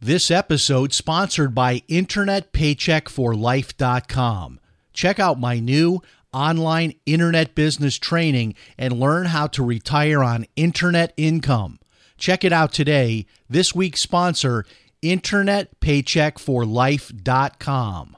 This episode sponsored by InternetPaycheckForLife.com. Check out my new online internet business training and learn how to retire on internet income. Check it out today. This week's sponsor, InternetPaycheckForLife.com.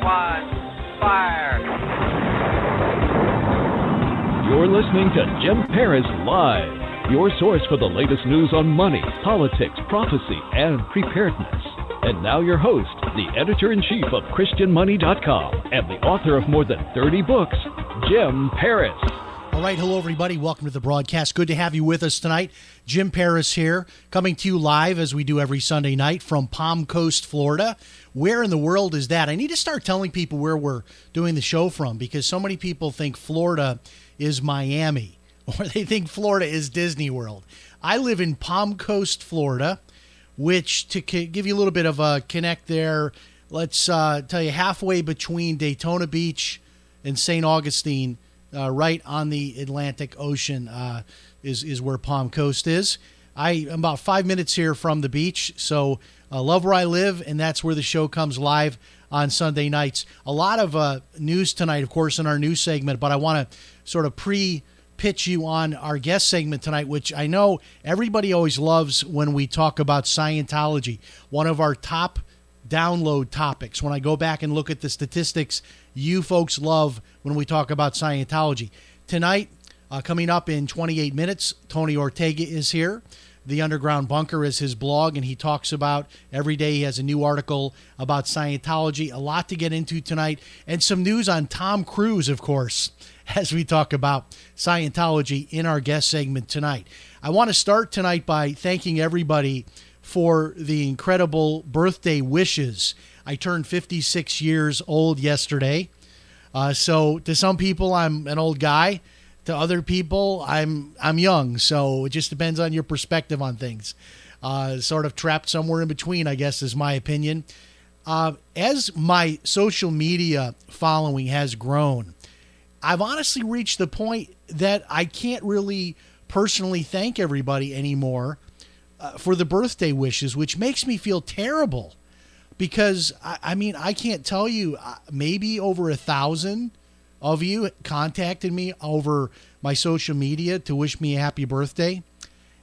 fire. You're listening to Jim Paris Live, your source for the latest news on money, politics, prophecy, and preparedness. And now your host, the editor in chief of ChristianMoney.com and the author of more than 30 books, Jim Paris. All right, hello everybody. Welcome to the broadcast. Good to have you with us tonight. Jim Paris here, coming to you live as we do every Sunday night from Palm Coast, Florida. Where in the world is that? I need to start telling people where we're doing the show from because so many people think Florida is Miami or they think Florida is Disney World. I live in Palm Coast, Florida, which to give you a little bit of a connect there, let's uh, tell you halfway between Daytona Beach and St. Augustine, uh, right on the Atlantic Ocean, uh, is is where Palm Coast is. I am about five minutes here from the beach, so uh, love where I live, and that's where the show comes live on Sunday nights. A lot of uh, news tonight, of course, in our news segment, but I want to sort of pre pitch you on our guest segment tonight, which I know everybody always loves when we talk about Scientology. One of our top download topics. When I go back and look at the statistics, you folks love when we talk about Scientology. Tonight, uh, coming up in 28 minutes, Tony Ortega is here. The Underground Bunker is his blog, and he talks about every day he has a new article about Scientology. A lot to get into tonight, and some news on Tom Cruise, of course, as we talk about Scientology in our guest segment tonight. I want to start tonight by thanking everybody for the incredible birthday wishes. I turned 56 years old yesterday. Uh, so to some people, I'm an old guy. To other people, I'm I'm young. So it just depends on your perspective on things. Uh, sort of trapped somewhere in between, I guess, is my opinion. Uh, as my social media following has grown, I've honestly reached the point that I can't really personally thank everybody anymore uh, for the birthday wishes, which makes me feel terrible because I, I mean I can't tell you uh, maybe over a thousand of you contacted me over my social media to wish me a happy birthday,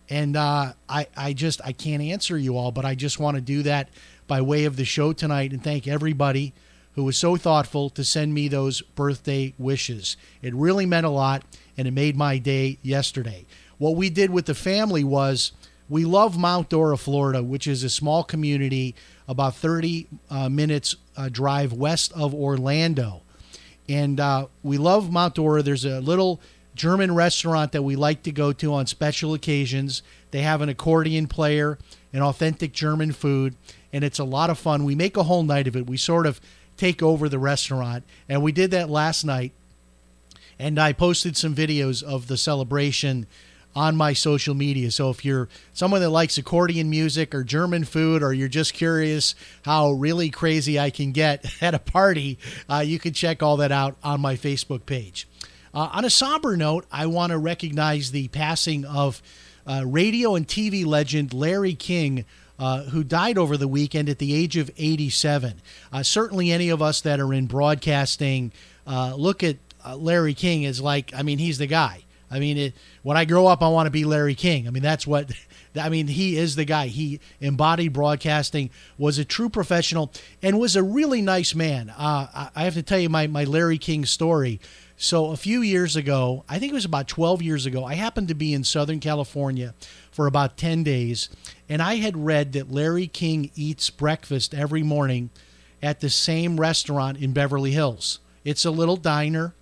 and uh, I I just I can't answer you all, but I just want to do that by way of the show tonight and thank everybody who was so thoughtful to send me those birthday wishes. It really meant a lot, and it made my day yesterday. What we did with the family was we love Mount Dora, Florida, which is a small community about 30 uh, minutes uh, drive west of Orlando. And uh, we love Mount Dora. There's a little German restaurant that we like to go to on special occasions. They have an accordion player and authentic German food, and it's a lot of fun. We make a whole night of it. We sort of take over the restaurant, and we did that last night. And I posted some videos of the celebration on my social media. So if you're someone that likes accordion music or German food, or you're just curious how really crazy I can get at a party, uh, you can check all that out on my Facebook page. Uh, on a somber note, I want to recognize the passing of uh, radio and TV legend Larry King. Uh, who died over the weekend at the age of 87. Uh, certainly, any of us that are in broadcasting uh, look at uh, Larry King as like, I mean, he's the guy. I mean, it, when I grow up, I want to be Larry King. I mean, that's what. I mean, he is the guy. He embodied broadcasting, was a true professional, and was a really nice man. Uh, I have to tell you my, my Larry King story. So, a few years ago, I think it was about 12 years ago, I happened to be in Southern California for about 10 days, and I had read that Larry King eats breakfast every morning at the same restaurant in Beverly Hills. It's a little diner,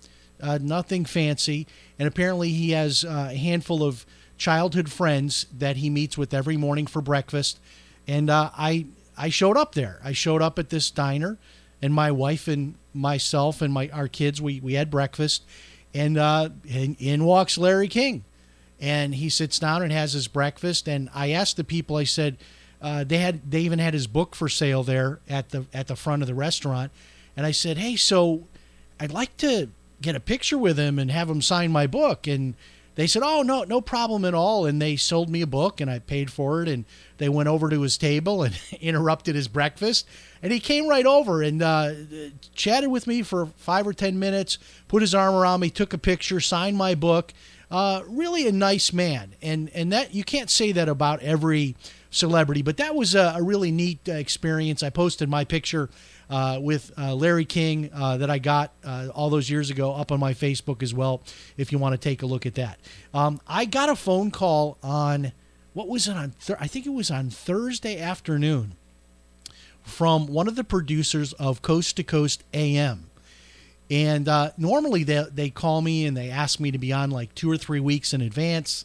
uh, nothing fancy, and apparently he has uh, a handful of childhood friends that he meets with every morning for breakfast. And uh, I I showed up there. I showed up at this diner, and my wife and myself and my our kids we we had breakfast, and uh, in, walks Larry King, and he sits down and has his breakfast. And I asked the people, I said, uh, they had they even had his book for sale there at the at the front of the restaurant, and I said, hey, so I'd like to get a picture with him and have him sign my book, and they said, "Oh no, no problem at all." And they sold me a book, and I paid for it. And they went over to his table and interrupted his breakfast. And he came right over and uh, chatted with me for five or ten minutes. Put his arm around me, took a picture, signed my book. Uh, really a nice man, and and that you can't say that about every celebrity, but that was a, a really neat uh, experience. I posted my picture uh, with uh, Larry King uh, that I got uh, all those years ago up on my Facebook as well. If you want to take a look at that, um, I got a phone call on what was it on? Th- I think it was on Thursday afternoon from one of the producers of Coast to Coast AM. And uh, normally they, they call me and they ask me to be on like two or three weeks in advance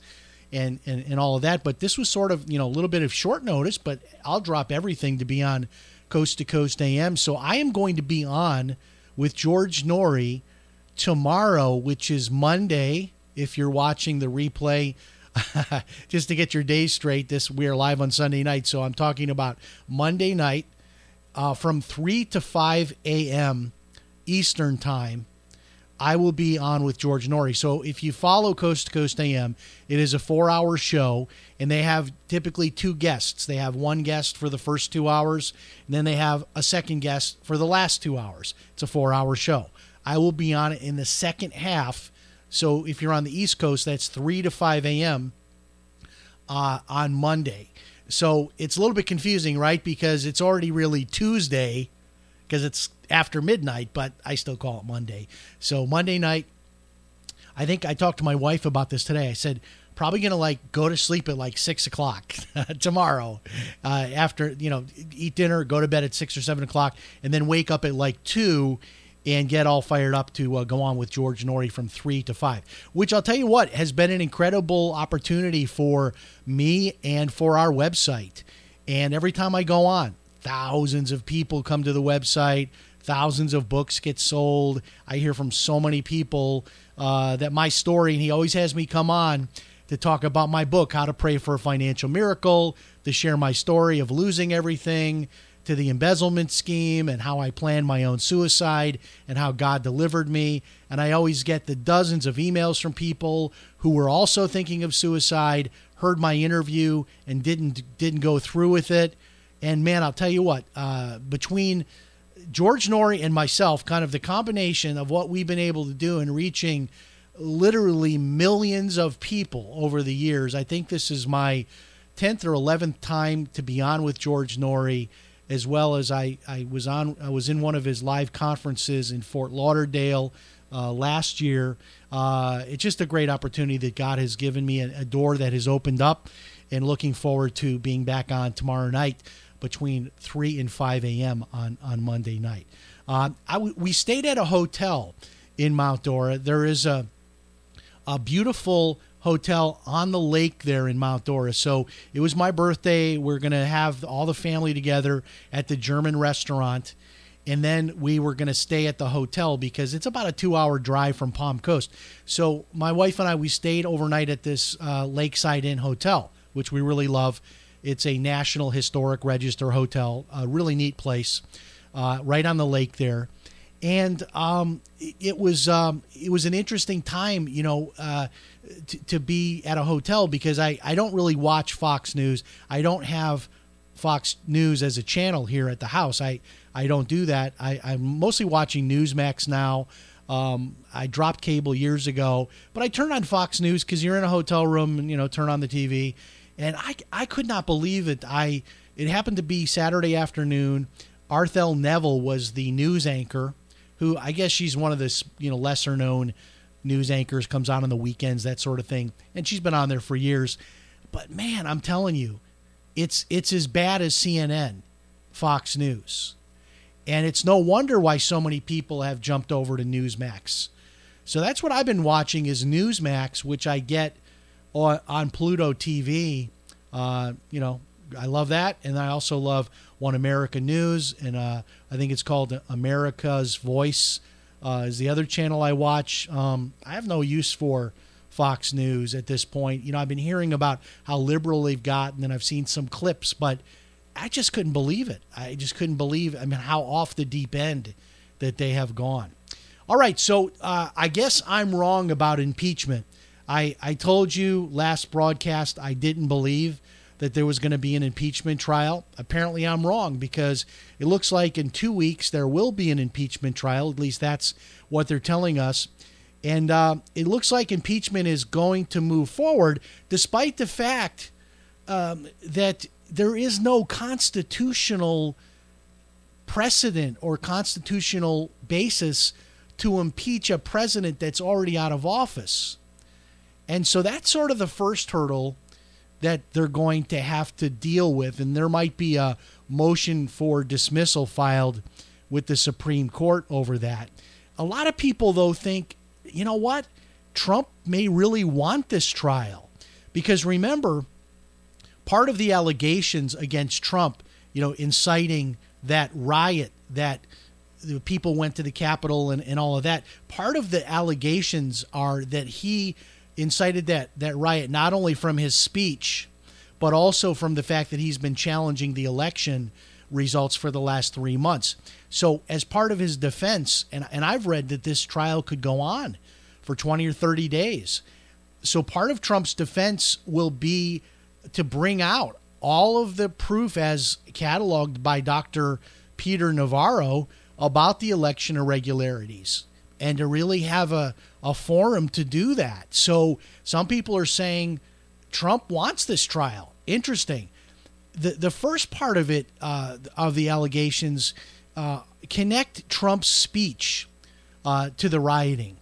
and, and, and all of that. But this was sort of, you know, a little bit of short notice, but I'll drop everything to be on Coast to Coast AM. So I am going to be on with George Noory tomorrow, which is Monday. If you're watching the replay, just to get your day straight, this we're live on Sunday night. So I'm talking about Monday night uh, from 3 to 5 a.m. Eastern Time. I will be on with George Noory. So if you follow Coast to Coast AM, it is a four hour show, and they have typically two guests. They have one guest for the first two hours, and then they have a second guest for the last two hours. It's a four hour show. I will be on it in the second half. So if you're on the East Coast, that's 3 to 5 a.m. Uh, on Monday. So it's a little bit confusing, right? Because it's already really Tuesday because it's after midnight, but I still call it Monday. So Monday night, I think I talked to my wife about this today. I said, probably going to like go to sleep at like six o'clock tomorrow uh, after, you know, eat dinner, go to bed at six or seven o'clock, and then wake up at like two and get all fired up to uh, go on with George Noory from three to five, which I'll tell you what has been an incredible opportunity for me and for our website. And every time I go on, thousands of people come to the website, thousands of books get sold. I hear from so many people uh, that my story, and he always has me come on to talk about my book, How to Pray for a Financial Miracle, to share my story of losing everything to the embezzlement scheme and how I planned my own suicide and how God delivered me. And I always get the dozens of emails from people who were also thinking of suicide, heard my interview and didn't didn't go through with it. And man, I'll tell you what, uh, between George Noory and myself, kind of the combination of what we've been able to do in reaching literally millions of people over the years, I think this is my 10th or 11th time to be on with George Noory as well as I, I was on I was in one of his live conferences in Fort Lauderdale uh, last year. Uh, it's just a great opportunity that God has given me, a, a, door that has opened up, and looking forward to being back on tomorrow night between 3 and 5 a.m. on, on Monday night. Uh, I, we stayed at a hotel in Mount Dora. There is a, a beautiful hotel on the lake there in Mount Dora. So it was my birthday. We're going to have all the family together at the German restaurant. And then we were going to stay at the hotel because it's about a two hour drive from Palm Coast. So my wife and I, we stayed overnight at this uh, Lakeside Inn hotel, which we really love. It's a National Historic Register hotel, a really neat place, uh, right on the lake there and um, it was um, it was an interesting time, you know, uh, to, to be at a hotel because I, I don't really watch Fox News. I don't have Fox News as a channel here at the house. I, I don't do that. I, I'm mostly watching Newsmax now. Um, I dropped cable years ago, but I turn on Fox News because you're in a hotel room and you know turn on the TV, and I, I could not believe it. I it happened to be Saturday afternoon. Arthel Neville was the news anchor, who I guess she's one of the you know lesser known news anchors, comes on on the weekends, that sort of thing. And she's been on there for years. But man, I'm telling you, it's it's as bad as CNN, Fox News. And it's no wonder why so many people have jumped over to Newsmax. So that's what I've been watching is Newsmax, which I get on, on Pluto TV. Uh, you know, I love that, and I also love One America News, and uh, I think it's called America's Voice. Uh, is the other channel I watch. Um, I have no use for Fox News at this point. You know, I've been hearing about how liberal they've gotten, and I've seen some clips, but I just couldn't believe it. I just couldn't believe. I mean, how off the deep end that they have gone. All right, so uh, I guess I'm wrong about impeachment. I, I told you last broadcast I didn't believe that there was going to be an impeachment trial. Apparently, I'm wrong because it looks like in two weeks there will be an impeachment trial. At least that's what they're telling us. And uh, it looks like impeachment is going to move forward, despite the fact um, that there is no constitutional precedent or constitutional basis to impeach a president that's already out of office. And so that's sort of the first hurdle that they're going to have to deal with. And there might be a motion for dismissal filed with the Supreme Court over that. A lot of people, though, think, you know what? Trump may really want this trial. Because remember, part of the allegations against Trump, you know, inciting that riot that the people went to the Capitol and, and all of that, part of the allegations are that he incited that, that riot not only from his speech, but also from the fact that he's been challenging the election results for the last three months. So, as part of his defense, and, and I've read that this trial could go on for 20 or 30 days. So, part of Trump's defense will be to bring out all of the proof as cataloged by Dr. Peter Navarro about the election irregularities and to really have a, a forum to do that. So some people are saying Trump wants this trial. Interesting. The, the first part of it, uh, of the allegations, uh, connect Trump's speech uh, to the rioting.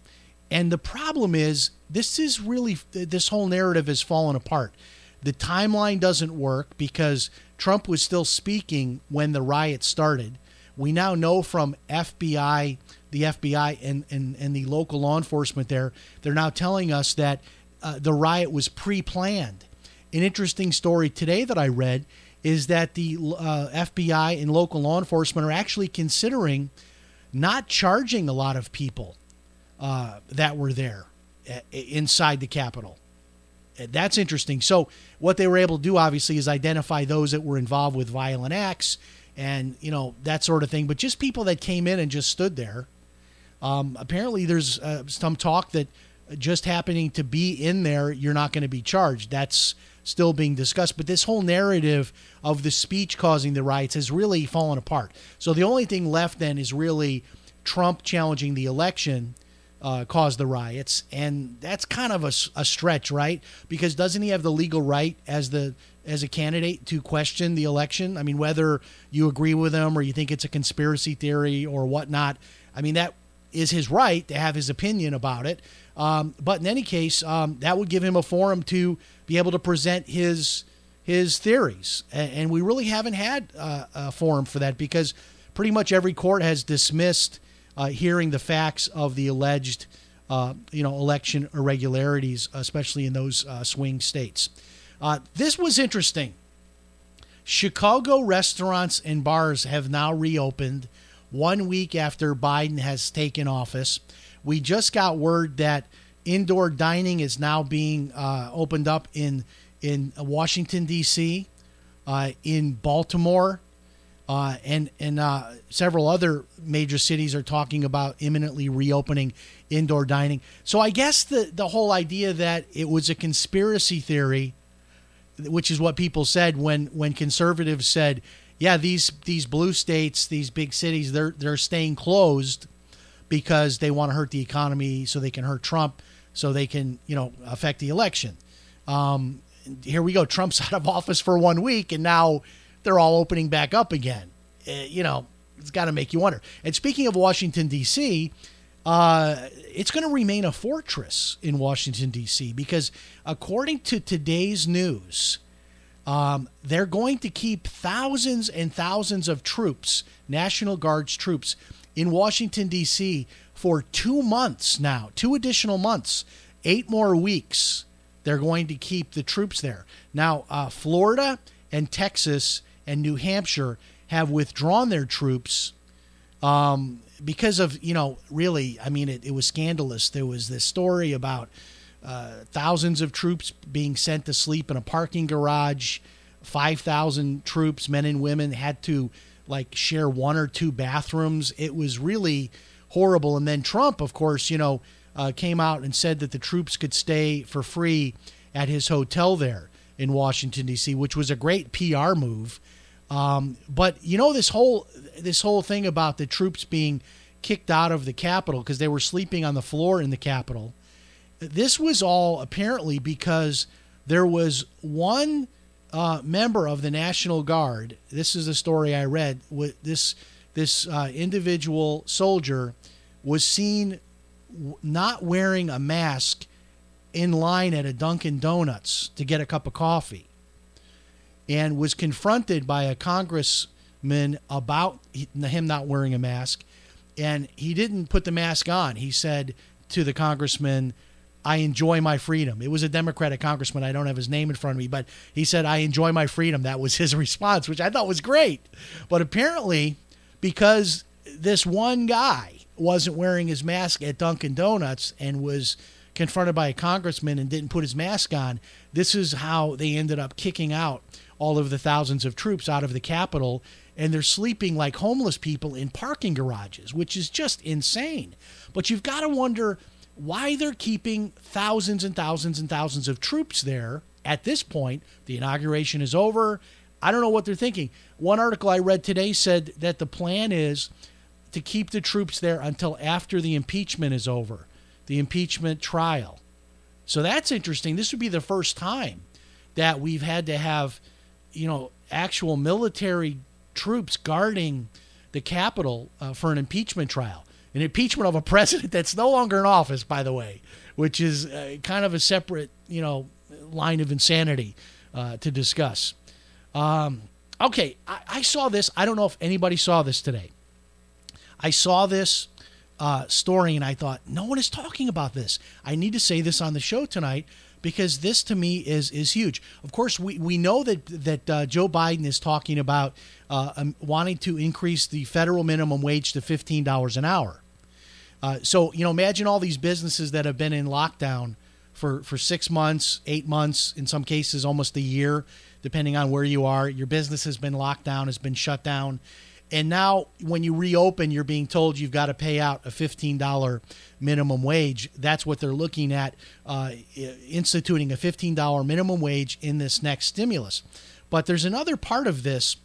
And the problem is, this is really, this whole narrative has fallen apart. The timeline doesn't work because Trump was still speaking when the riot started. We now know from FBI the FBI and, and, and the local law enforcement there, they're now telling us that uh, the riot was pre planned. An interesting story today that I read is that the uh, FBI and local law enforcement are actually considering not charging a lot of people uh, that were there uh, inside the Capitol. Uh, that's interesting. So, what they were able to do, obviously, is identify those that were involved with violent acts and, you know, that sort of thing. But just people that came in and just stood there um, apparently, there's uh, some talk that just happening to be in there, you're not going to be charged. That's still being discussed. But this whole narrative of the speech causing the riots has really fallen apart. So the only thing left then is really Trump challenging the election. Uh, caused the riots, and that's kind of a, a stretch, right? Because doesn't he have the legal right as the as a candidate to question the election? I mean, whether you agree with him or you think it's a conspiracy theory or whatnot. I mean, that is his right to have his opinion about it. Um, but in any case, um, that would give him a forum to be able to present his his theories, and, and we really haven't had uh, a forum for that because pretty much every court has dismissed uh, hearing the facts of the alleged, uh, you know, election irregularities, especially in those uh, swing states. Uh, this was interesting. Chicago restaurants and bars have now reopened one week after Biden has taken office. We just got word that indoor dining is now being uh, opened up in in Washington D.C., uh, in Baltimore, uh, and and uh, several other major cities are talking about imminently reopening indoor dining. So I guess the the whole idea that it was a conspiracy theory, which is what people said when when conservatives said yeah, these these blue states, these big cities, they're they're staying closed because they want to hurt the economy, so they can hurt Trump, so they can you know affect the election. Um, here we go. Trump's out of office for one week, and now they're all opening back up again. Uh, you know, it's got to make you wonder. And speaking of Washington D.C., uh, it's going to remain a fortress in Washington D.C. because according to today's news Um, they're going to keep thousands and thousands of troops, National Guard's troops, in Washington, D.C. for two months now, two additional months, eight more weeks. They're going to keep the troops there. Now, uh, Florida and Texas and New Hampshire have withdrawn their troops um, because of, you know, really, I mean, it, it was scandalous. There was this story about uh, thousands of troops being sent to sleep in a parking garage. 5,000 troops, men and women, had to like share one or two bathrooms. It was really horrible. And then Trump, of course, you know, uh, came out and said that the troops could stay for free at his hotel there in Washington D.C., which was a great PR move. Um, but you know this whole this whole thing about the troops being kicked out of the Capitol because they were sleeping on the floor in the Capitol. This was all apparently because there was one uh, member of the National Guard. This is a story I read. This this uh, individual soldier was seen not wearing a mask in line at a Dunkin' Donuts to get a cup of coffee, and was confronted by a congressman about him not wearing a mask, and he didn't put the mask on. He said to the congressman. I enjoy my freedom. It was a Democratic congressman. I don't have his name in front of me, but he said, I enjoy my freedom. That was his response, which I thought was great. But apparently, because this one guy wasn't wearing his mask at Dunkin' Donuts and was confronted by a congressman and didn't put his mask on, this is how they ended up kicking out all of the thousands of troops out of the Capitol. And they're sleeping like homeless people in parking garages, which is just insane. But you've got to wonder why they're keeping thousands and thousands and thousands of troops there at this point. The inauguration is over. I don't know what they're thinking. One article I read today said that the plan is to keep the troops there until after the impeachment is over, the impeachment trial. So that's interesting. This would be the first time that we've had to have, you know, actual military troops guarding the Capitol uh, for an impeachment trial an impeachment of a president that's no longer in office, by the way, which is uh, kind of a separate, you know, line of insanity uh, to discuss. Um, okay, I, I, saw this. I don't know if anybody saw this today. I saw this uh, story and I thought, no one is talking about this. I need to say this on the show tonight because this to me is is huge. Of course, we, we know that that uh, Joe Biden is talking about uh, um, wanting to increase the federal minimum wage to fifteen dollars an hour. Uh, so you know, imagine all these businesses that have been in lockdown for for six months, eight months, in some cases almost a year, depending on where you are. Your business has been locked down, has been shut down. And now, when you reopen, you're being told you've got to pay out a $15 minimum wage. That's what they're looking at, uh, instituting a $15 minimum wage in this next stimulus. But there's another part of this.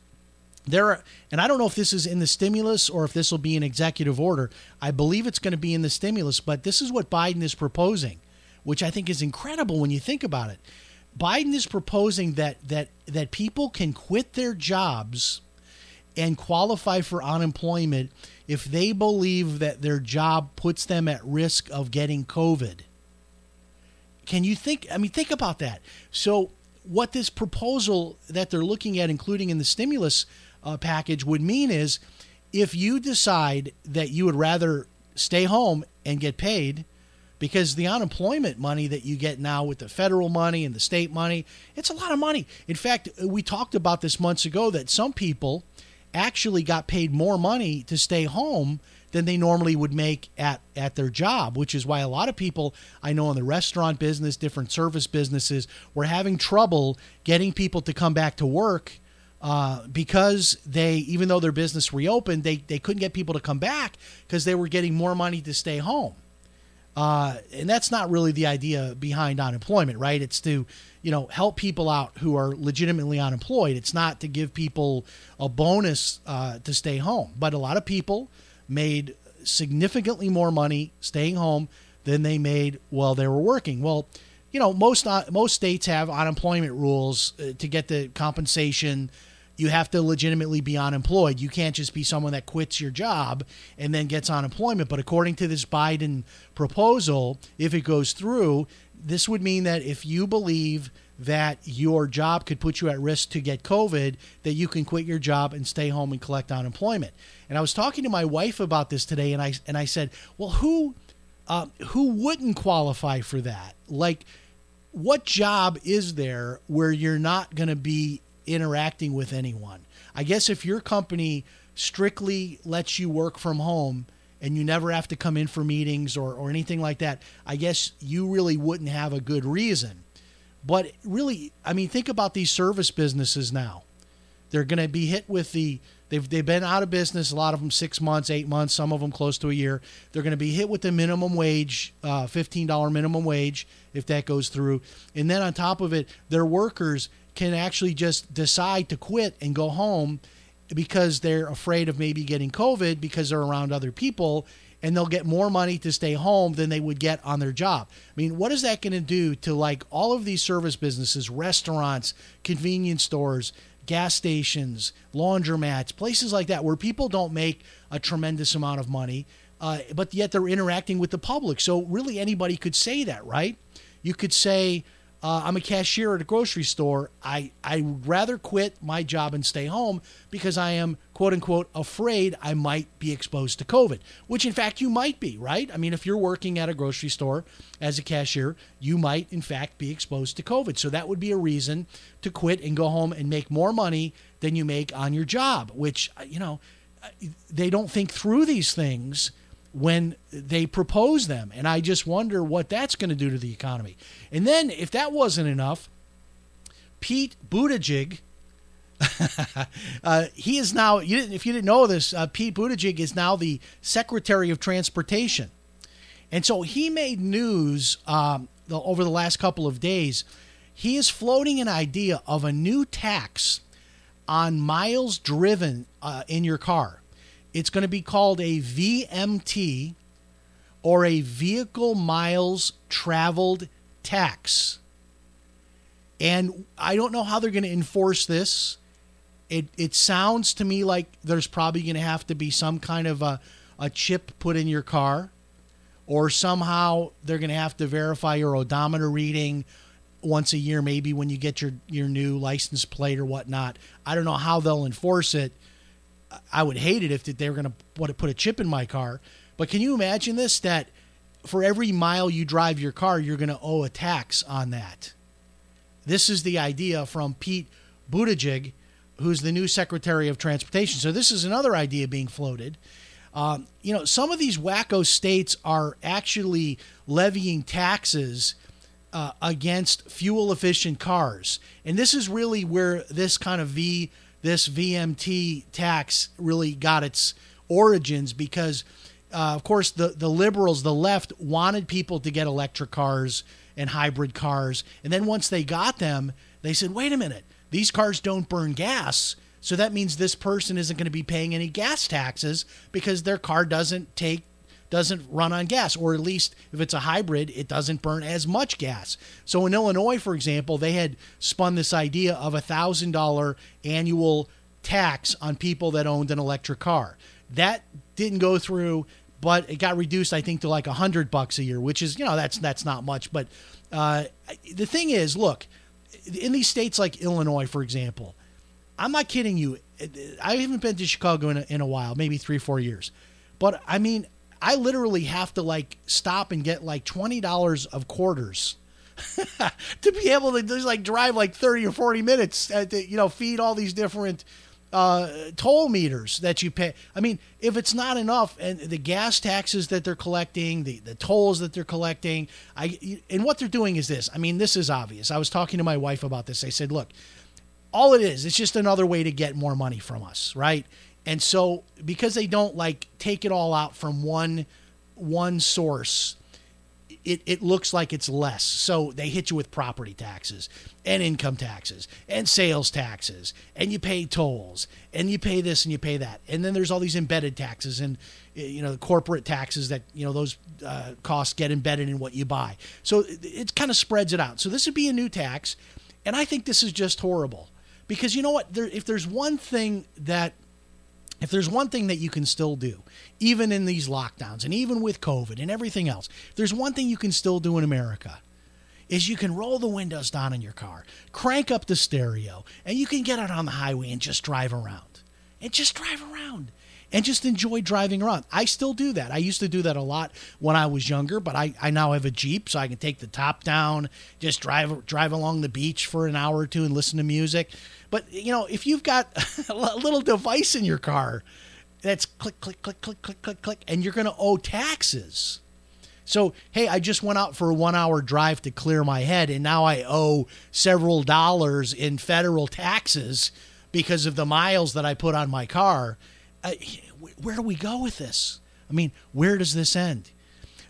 There are, and I don't know if this is in the stimulus or if this will be an executive order. I believe it's going to be in the stimulus, but this is what Biden is proposing, which I think is incredible when you think about it. Biden is proposing that that that people can quit their jobs and qualify for unemployment if they believe that their job puts them at risk of getting COVID. Can you think? I mean, think about that. So, what this proposal that they're looking at, including in the stimulus uh, package, would mean is if you decide that you would rather stay home and get paid, because the unemployment money that you get now with the federal money and the state money, it's a lot of money. In fact, we talked about this months ago that some people actually got paid more money to stay home than they normally would make at, at their job, which is why a lot of people I know in the restaurant business, different service businesses, were having trouble getting people to come back to work uh, because they, even though their business reopened, they, they couldn't get people to come back because they were getting more money to stay home. Uh, and that's not really the idea behind unemployment, right? It's to, you know, help people out who are legitimately unemployed. It's not to give people a bonus uh, to stay home. But a lot of people made significantly more money staying home than they made while they were working. Well, you know, most uh, most states have unemployment rules uh, to get the compensation you have to legitimately be unemployed. You can't just be someone that quits your job and then gets unemployment. But according to this Biden proposal, if it goes through, this would mean that if you believe that your job could put you at risk to get COVID, that you can quit your job and stay home and collect unemployment. And I was talking to my wife about this today, and I and I said, well, who uh, who wouldn't qualify for that? Like, what job is there where you're not going to be interacting with anyone? I guess if your company strictly lets you work from home and you never have to come in for meetings or, or anything like that, I guess you really wouldn't have a good reason. But really, I mean, think about these service businesses now. They're going to be hit with the they've they've been out of business. A lot of them six months, eight months, some of them close to a year. They're going to be hit with the minimum wage, uh, fifteen dollar minimum wage, if that goes through. And then on top of it, their workers can actually just decide to quit and go home because they're afraid of maybe getting COVID because they're around other people and they'll get more money to stay home than they would get on their job. I mean, what is that going to do to like all of these service businesses, restaurants, convenience stores, gas stations, laundromats, places like that where people don't make a tremendous amount of money, uh, but yet they're interacting with the public. So really anybody could say that, right? You could say, uh, I'm a cashier at a grocery store. I I would rather quit my job and stay home because I am quote unquote afraid I might be exposed to COVID, which in fact you might be, right? I mean, if you're working at a grocery store as a cashier, you might in fact be exposed to COVID. So that would be a reason to quit and go home and make more money than you make on your job, which uh, you know they don't think through these things when they propose them. And I just wonder what that's going to do to the economy. And then, if that wasn't enough, Pete Buttigieg, uh, he is now, you if you didn't know this, uh, Pete Buttigieg is now the Secretary of Transportation. And so he made news um, the, over the last couple of days. He is floating an idea of a new tax on miles driven uh, in your car. It's going to be called a VMT or a vehicle miles traveled tax. And I don't know how they're going to enforce this. It, it sounds to me like there's probably going to have to be some kind of a, a chip put in your car, or somehow they're going to have to verify your odometer reading once a year, maybe when you get your, your new license plate or whatnot. I don't know how they'll enforce it I would hate it if they were going to want to put a chip in my car. But can you imagine this? That for every mile you drive your car, you're going to owe a tax on that. This is the idea from Pete Buttigieg, who's the new Secretary of Transportation. So this is another idea being floated. Um, you know, some of these wacko states are actually levying taxes uh, against fuel efficient cars. And this is really where this kind of V this VMT tax really got its origins because, uh, of course, the, the liberals, the left, wanted people to get electric cars and hybrid cars. And then once they got them, they said, wait a minute, these cars don't burn gas. So that means this person isn't going to be paying any gas taxes because their car doesn't take doesn't run on gas, or at least if it's a hybrid, it doesn't burn as much gas. So in Illinois, for example, they had spun this idea of a thousand dollar annual tax on people that owned an electric car. That didn't go through, but it got reduced, I think, to like a hundred bucks a year, which is you know that's that's not much. But uh, the thing is, look, in these states like Illinois, for example, I'm not kidding you. I haven't been to Chicago in a, in a while, maybe three, four years. But I mean, I literally have to like stop and get like twenty dollars of quarters to be able to just like drive like thirty or forty minutes, uh, to, you know, feed all these different uh, toll meters that you pay. I mean, if it's not enough, and the gas taxes that they're collecting, the the tolls that they're collecting, I and what they're doing is this. I mean, this is obvious. I was talking to my wife about this. I said, look, all it is, it's just another way to get more money from us, right? And so because they don't like take it all out from one one source, it, it looks like it's less. So they hit you with property taxes and income taxes and sales taxes and you pay tolls and you pay this and you pay that. And then there's all these embedded taxes and you know the corporate taxes that you know those uh, costs get embedded in what you buy. So it, it kind of spreads it out. So this would be a new tax, and I think this is just horrible because you know what? There, if there's one thing that if there's one thing that you can still do, even in these lockdowns and even with COVID and everything else, there's one thing you can still do in America. is you can roll the windows down in your car, crank up the stereo, and you can get out on the highway and just drive around. And just drive around and just enjoy driving around. I still do that. I used to do that a lot when I was younger, but I, I now have a Jeep, so I can take the top down, just drive drive along the beach for an hour or two and listen to music. But you know, if you've got a little device in your car that's click click click click click click click, and you're going to owe taxes. So, hey, I just went out for a one hour drive to clear my head, and now I owe several dollars in federal taxes because of the miles that I put on my car. Uh, where do we go with this? I mean, where does this end?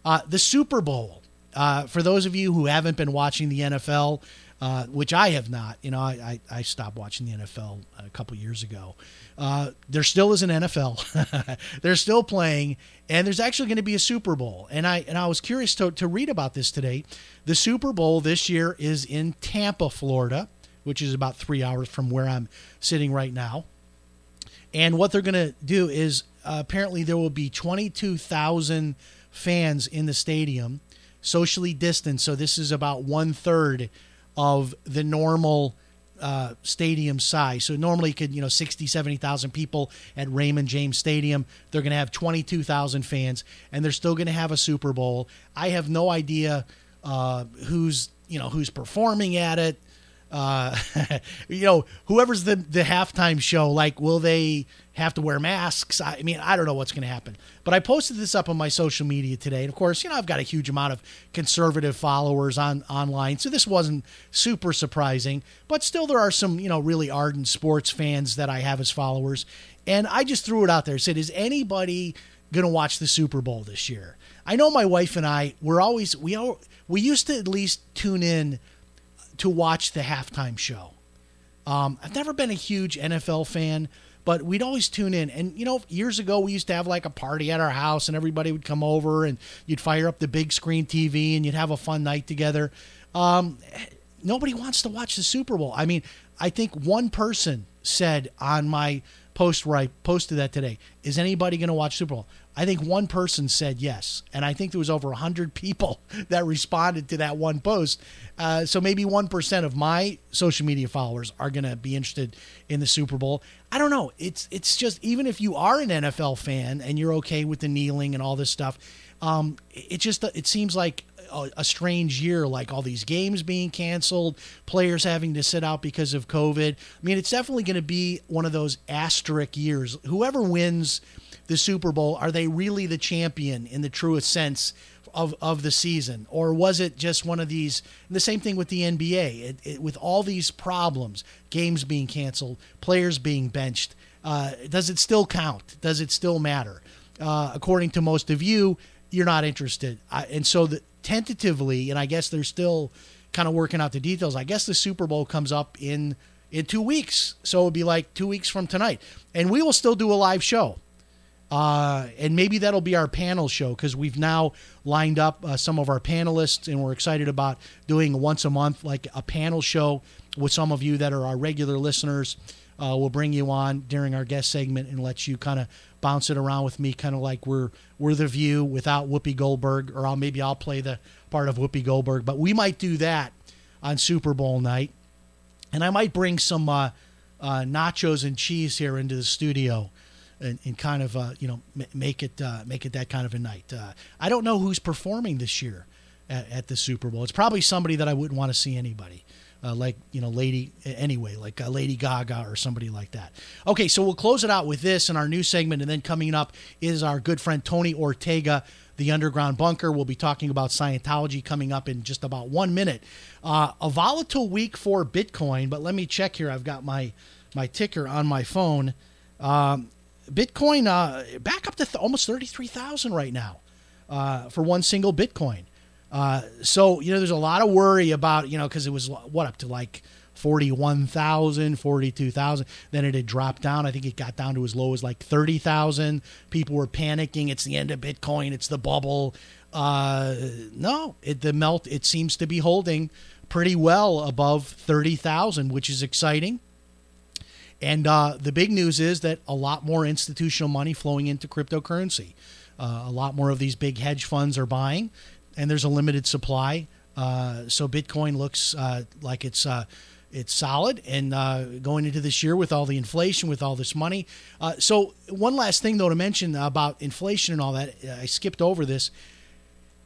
Uh, the Super Bowl. Uh, for those of you who haven't been watching the NFL, uh, which I have not, you know, I, I, I, stopped watching the NFL a couple years ago. Uh, there still is an NFL. They're still playing, and there's actually going to be a Super Bowl. And I and I was curious to, to read about this today. The Super Bowl this year is in Tampa, Florida, which is about three hours from where I'm sitting right now. And what they're going to do is uh, apparently there will be 22,000 fans in the stadium, socially distanced. So this is about one third of the normal uh, stadium size. So normally you could, you know, 60, 70,000 people at Raymond James Stadium. They're going to have 22,000 fans and they're still going to have a Super Bowl. I have no idea uh, who's, you know, who's performing at it. Uh, you know, whoever's the, the halftime show, like, will they have to wear masks? I mean, I don't know what's going to happen. But I posted this up on my social media today. And of course, you know, I've got a huge amount of conservative followers on online. So this wasn't super surprising. But still, there are some, you know, really ardent sports fans that I have as followers. And I just threw it out there. Said, is anybody going to watch the Super Bowl this year? I know my wife and I, we're always, we, all, we used to at least tune in to watch the halftime show. Um, I've never been a huge NFL fan, but we'd always tune in. And, you know, years ago, we used to have like a party at our house and everybody would come over and you'd fire up the big screen TV and you'd have a fun night together. Um, nobody wants to watch the Super Bowl. I mean, I think one person said on my post where I posted that today, is anybody going to watch Super Bowl? I think one person said yes, and I think there was over hundred people that responded to that one post. Uh, so maybe one percent of my social media followers are going to be interested in the Super Bowl. I don't know. It's it's just even if you are an NFL fan and you're okay with the kneeling and all this stuff, um, it just it seems like a, a, strange year, like all these games being canceled, players having to sit out because of COVID. I mean, it's definitely going to be one of those asterisk years. Whoever wins the Super Bowl, are they really the champion in the truest sense of, of the season? Or was it just one of these? the same thing with the NBA, it, it, with all these problems, games being canceled, players being benched. Uh, does it still count? Does it still matter? Uh, according to most of you, you're not interested. I, and so, the, tentatively, and I guess they're still kind of working out the details. I guess the Super Bowl comes up in in two weeks, so it would be like two weeks from tonight, and we will still do a live show. Uh, and maybe that'll be our panel show because we've now lined up uh, some of our panelists, and we're excited about doing once a month, like a panel show with some of you that are our regular listeners. Uh, we'll bring you on during our guest segment and let you kind of bounce it around with me, kind of like we're we're the View without Whoopi Goldberg, or I'll maybe I'll play the part of Whoopi Goldberg. But we might do that on Super Bowl night, and I might bring some uh, uh, nachos and cheese here into the studio and, and kind of uh, you know make it uh, make it that kind of a night. Uh, I don't know who's performing this year at, at, the Super Bowl. It's probably somebody that I wouldn't want to see anybody. Uh, like you know, Lady anyway, like uh, Lady Gaga or somebody like that. Okay, so we'll close it out with this in our new segment, and then coming up is our good friend Tony Ortega, the Underground Bunker. We'll be talking about Scientology coming up in just about one minute. Uh, a volatile week for Bitcoin, but let me check here. I've got my my ticker on my phone. Um, Bitcoin uh, back up to th- almost 33,000 right now uh, for one single Bitcoin. Uh, so, you know, there's a lot of worry about, you know, because it was what up to like 41,000, 42,000. Then it had dropped down. I think it got down to as low as like 30,000. People were panicking. It's the end of Bitcoin. It's the bubble. Uh, no, it, the melt, it seems to be holding pretty well above 30,000, which is exciting. And uh, the big news is that a lot more institutional money flowing into cryptocurrency. Uh, a lot more of these big hedge funds are buying, and there's a limited supply. Uh, so Bitcoin looks uh, like it's uh, it's solid and uh, going into this year with all the inflation, with all this money. Uh, so one last thing though to mention about inflation and all that, I skipped over this.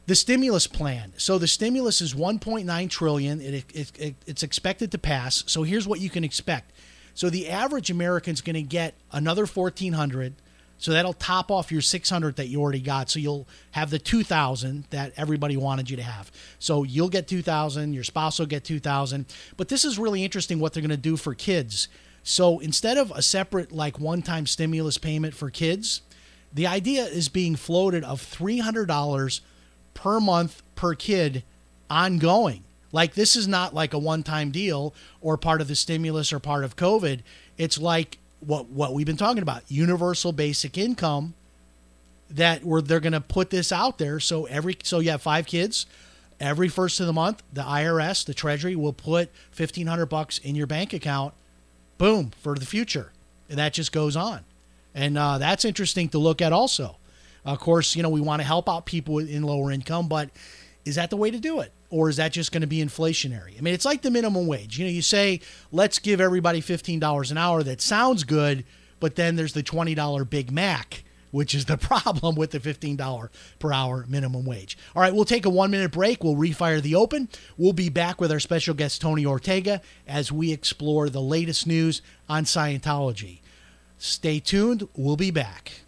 The stimulus plan. So the stimulus is 1.9 trillion. It, it, it, it's expected to pass. So here's what you can expect. So the average American's going to get another 1400 so that'll top off your 600 that you already got. So you'll have the 2000 that everybody wanted you to have. So you'll get 2000, your spouse will get 2000. But this is really interesting what they're going to do for kids. So instead of a separate like one-time stimulus payment for kids, the idea is being floated of $300 per month per kid ongoing. Like this is not like a one-time deal or part of the stimulus or part of COVID. It's like what what we've been talking about universal basic income that where they're going to put this out there. So every so you have five kids every first of the month the IRS the treasury will put 1500 bucks in your bank account boom for the future. And that just goes on. And uh, that's interesting to look at also. Of course you know we want to help out people in lower income but is that the way to do it or is that just going to be inflationary? I mean, it's like the minimum wage. You know, you say, let's give everybody $15 an hour. That sounds good, but then there's the $20 Big Mac, which is the problem with the $15 per hour minimum wage. All right, we'll take a one minute break. We'll refire the open. We'll be back with our special guest, Tony Ortega, as we explore the latest news on Scientology. Stay tuned. We'll be back.